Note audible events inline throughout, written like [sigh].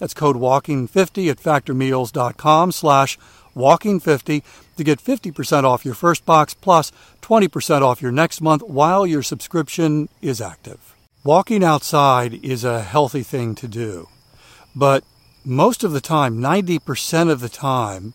That's code WALKING50 at factormeals.com slash WALKING50 to get 50% off your first box plus 20% off your next month while your subscription is active. Walking outside is a healthy thing to do, but most of the time, 90% of the time,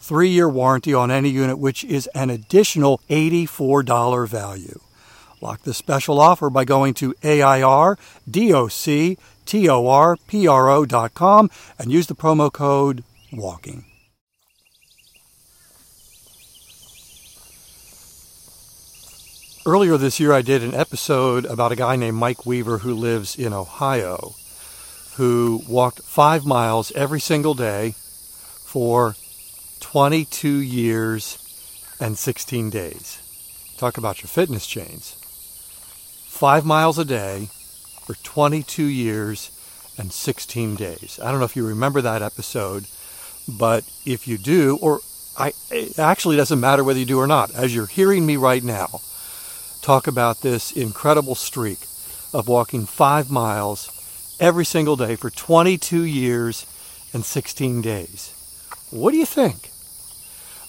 three year warranty on any unit, which is an additional $84 value. Lock this special offer by going to AIRDOCTORPRO.com and use the promo code WALKING. Earlier this year, I did an episode about a guy named Mike Weaver who lives in Ohio, who walked five miles every single day for 22 years and 16 days. Talk about your fitness chains. Five miles a day for 22 years and 16 days. I don't know if you remember that episode, but if you do, or I, it actually doesn't matter whether you do or not, as you're hearing me right now talk about this incredible streak of walking five miles every single day for 22 years and 16 days. What do you think?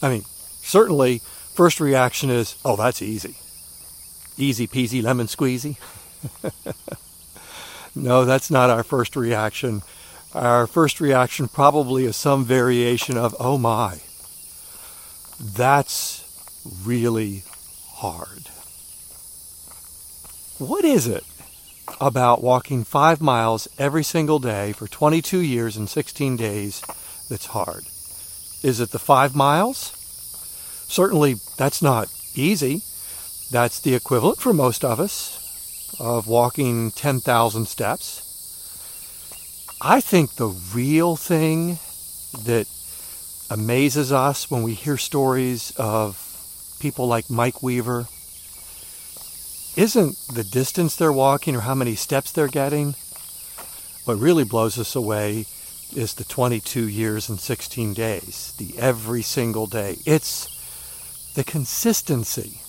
I mean, certainly, first reaction is, oh, that's easy. Easy peasy lemon squeezy. [laughs] no, that's not our first reaction. Our first reaction probably is some variation of, oh my, that's really hard. What is it about walking five miles every single day for 22 years and 16 days that's hard? Is it the five miles? Certainly, that's not easy. That's the equivalent for most of us of walking 10,000 steps. I think the real thing that amazes us when we hear stories of people like Mike Weaver isn't the distance they're walking or how many steps they're getting. What really blows us away is the 22 years and 16 days, the every single day. It's the consistency.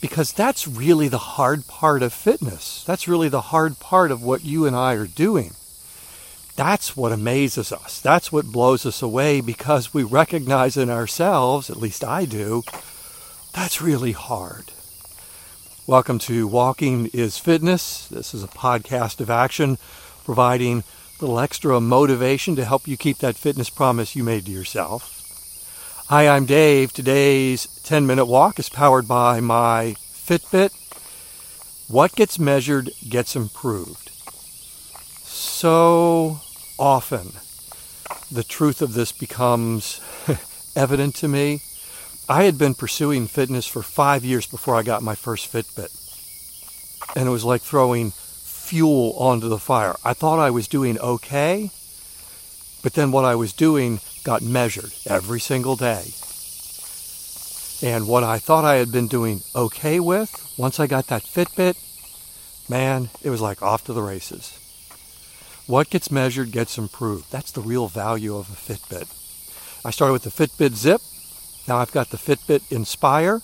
Because that's really the hard part of fitness. That's really the hard part of what you and I are doing. That's what amazes us. That's what blows us away because we recognize in ourselves, at least I do, that's really hard. Welcome to Walking is Fitness. This is a podcast of action providing little extra motivation to help you keep that fitness promise you made to yourself. Hi, I'm Dave. Today's 10 minute walk is powered by my Fitbit. What gets measured gets improved. So often, the truth of this becomes [laughs] evident to me. I had been pursuing fitness for five years before I got my first Fitbit. And it was like throwing fuel onto the fire. I thought I was doing okay, but then what I was doing got measured every single day. And what I thought I had been doing okay with, once I got that Fitbit, man, it was like off to the races. What gets measured gets improved. That's the real value of a Fitbit. I started with the Fitbit Zip. Now I've got the Fitbit Inspire.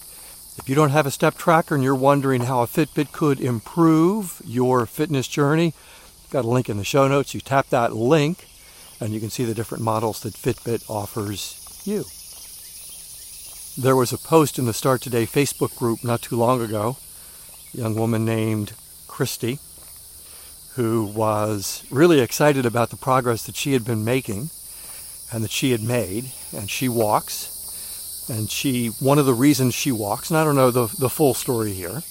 If you don't have a step tracker and you're wondering how a Fitbit could improve your fitness journey, I've got a link in the show notes. You tap that link and you can see the different models that Fitbit offers you. There was a post in the Start Today Facebook group not too long ago. A young woman named Christy who was really excited about the progress that she had been making and that she had made. And she walks. And she, one of the reasons she walks, and I don't know the, the full story here,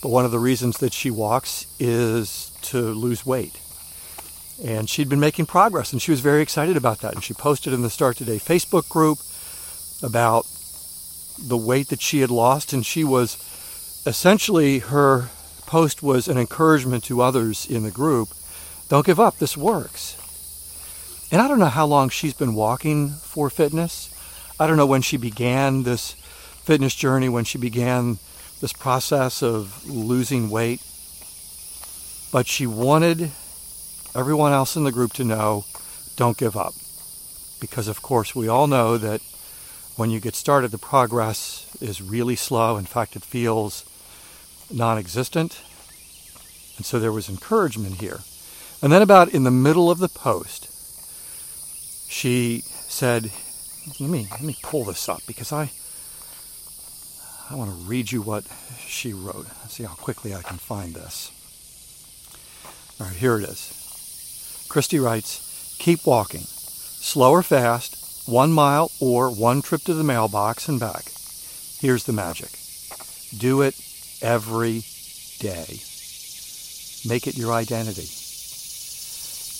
but one of the reasons that she walks is to lose weight. And she'd been making progress, and she was very excited about that. And she posted in the Start Today Facebook group about the weight that she had lost, and she was essentially her post was an encouragement to others in the group don't give up, this works. And I don't know how long she's been walking for fitness. I don't know when she began this fitness journey, when she began this process of losing weight. But she wanted everyone else in the group to know don't give up. Because, of course, we all know that when you get started, the progress is really slow. In fact, it feels non existent. And so there was encouragement here. And then, about in the middle of the post, she said, let me, let me pull this up because I, I want to read you what she wrote. Let's see how quickly I can find this. All right, here it is. Christy writes, keep walking, slow or fast, one mile or one trip to the mailbox and back. Here's the magic. Do it every day. Make it your identity.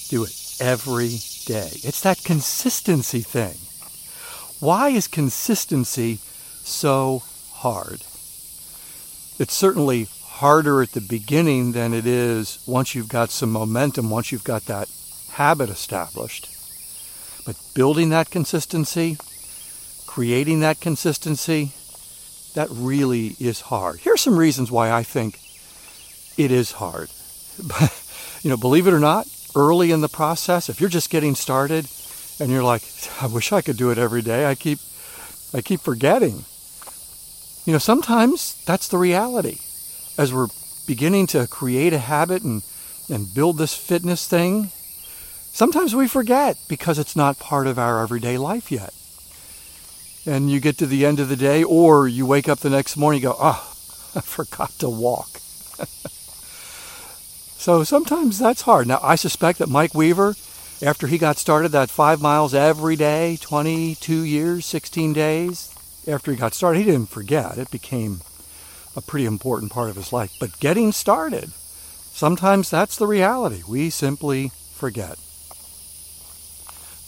Do it every day. It's that consistency thing. Why is consistency so hard? It's certainly harder at the beginning than it is once you've got some momentum, once you've got that habit established. But building that consistency, creating that consistency, that really is hard. Here are some reasons why I think it is hard. [laughs] You know, believe it or not, early in the process, if you're just getting started and you're like, I wish I could do it every day, I keep, I keep forgetting. You know, sometimes that's the reality. As we're beginning to create a habit and, and build this fitness thing, sometimes we forget because it's not part of our everyday life yet and you get to the end of the day, or you wake up the next morning and go, oh, [laughs] I forgot to walk. [laughs] so sometimes that's hard. Now, I suspect that Mike Weaver, after he got started, that five miles every day, 22 years, 16 days, after he got started, he didn't forget. It became a pretty important part of his life. But getting started, sometimes that's the reality. We simply forget.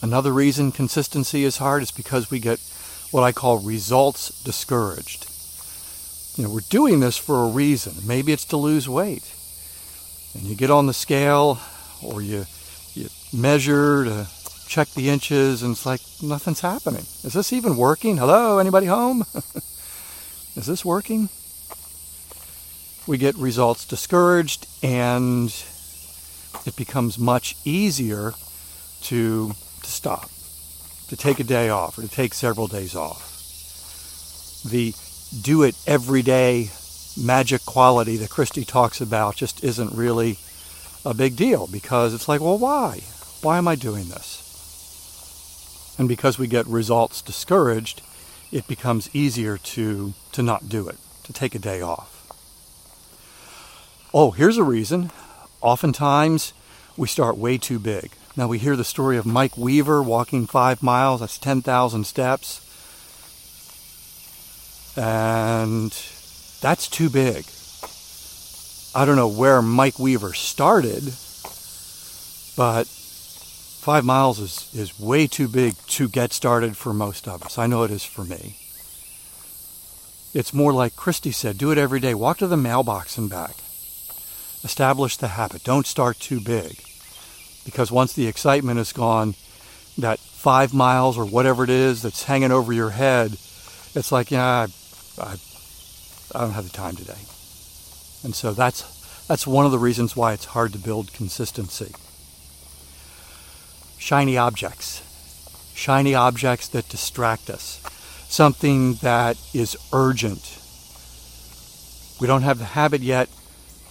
Another reason consistency is hard is because we get what I call results discouraged. You know, we're doing this for a reason. Maybe it's to lose weight. And you get on the scale or you, you measure to uh, check the inches and it's like nothing's happening. Is this even working? Hello, anybody home? [laughs] Is this working? We get results discouraged and it becomes much easier to, to stop to take a day off or to take several days off. The do it every day magic quality that Christy talks about just isn't really a big deal because it's like, well, why? Why am I doing this? And because we get results discouraged, it becomes easier to, to not do it, to take a day off. Oh, here's a reason. Oftentimes, we start way too big. Now we hear the story of Mike Weaver walking five miles, that's 10,000 steps. And that's too big. I don't know where Mike Weaver started, but five miles is, is way too big to get started for most of us. I know it is for me. It's more like Christy said do it every day. Walk to the mailbox and back. Establish the habit. Don't start too big. Because once the excitement is gone, that five miles or whatever it is that's hanging over your head, it's like, yeah, I, I, I don't have the time today. And so that's that's one of the reasons why it's hard to build consistency. Shiny objects. Shiny objects that distract us. Something that is urgent. We don't have the habit yet.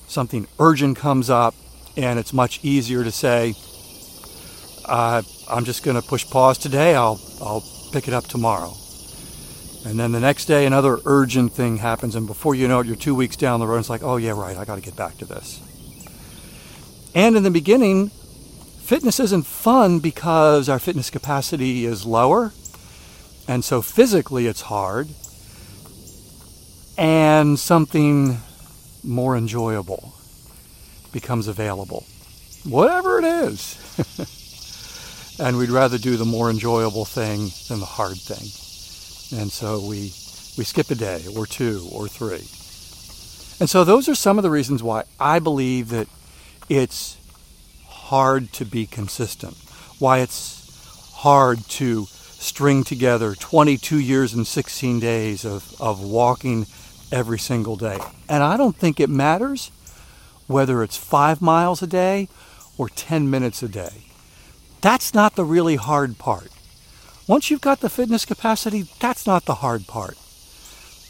Something urgent comes up, and it's much easier to say, uh, I'm just going to push pause today. I'll, I'll pick it up tomorrow. And then the next day, another urgent thing happens, and before you know it, you're two weeks down the road. And It's like, oh, yeah, right, I got to get back to this. And in the beginning, fitness isn't fun because our fitness capacity is lower. And so physically, it's hard. And something more enjoyable becomes available. Whatever it is. [laughs] and we'd rather do the more enjoyable thing than the hard thing. And so we, we skip a day or two or three. And so those are some of the reasons why I believe that it's hard to be consistent, why it's hard to string together 22 years and 16 days of, of walking every single day. And I don't think it matters whether it's five miles a day or 10 minutes a day. That's not the really hard part. Once you've got the fitness capacity, that's not the hard part.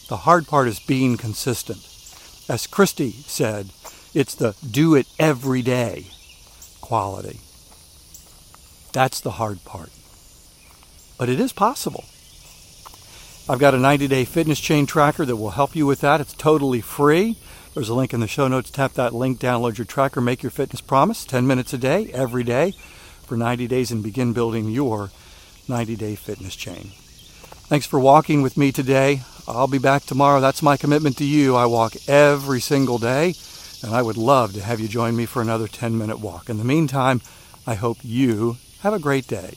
The hard part is being consistent. As Christy said, it's the do it every day quality. That's the hard part. But it is possible. I've got a 90 day fitness chain tracker that will help you with that. It's totally free. There's a link in the show notes. Tap that link, download your tracker, make your fitness promise 10 minutes a day, every day, for 90 days, and begin building your 90 day fitness chain. Thanks for walking with me today. I'll be back tomorrow. That's my commitment to you. I walk every single day, and I would love to have you join me for another 10 minute walk. In the meantime, I hope you have a great day.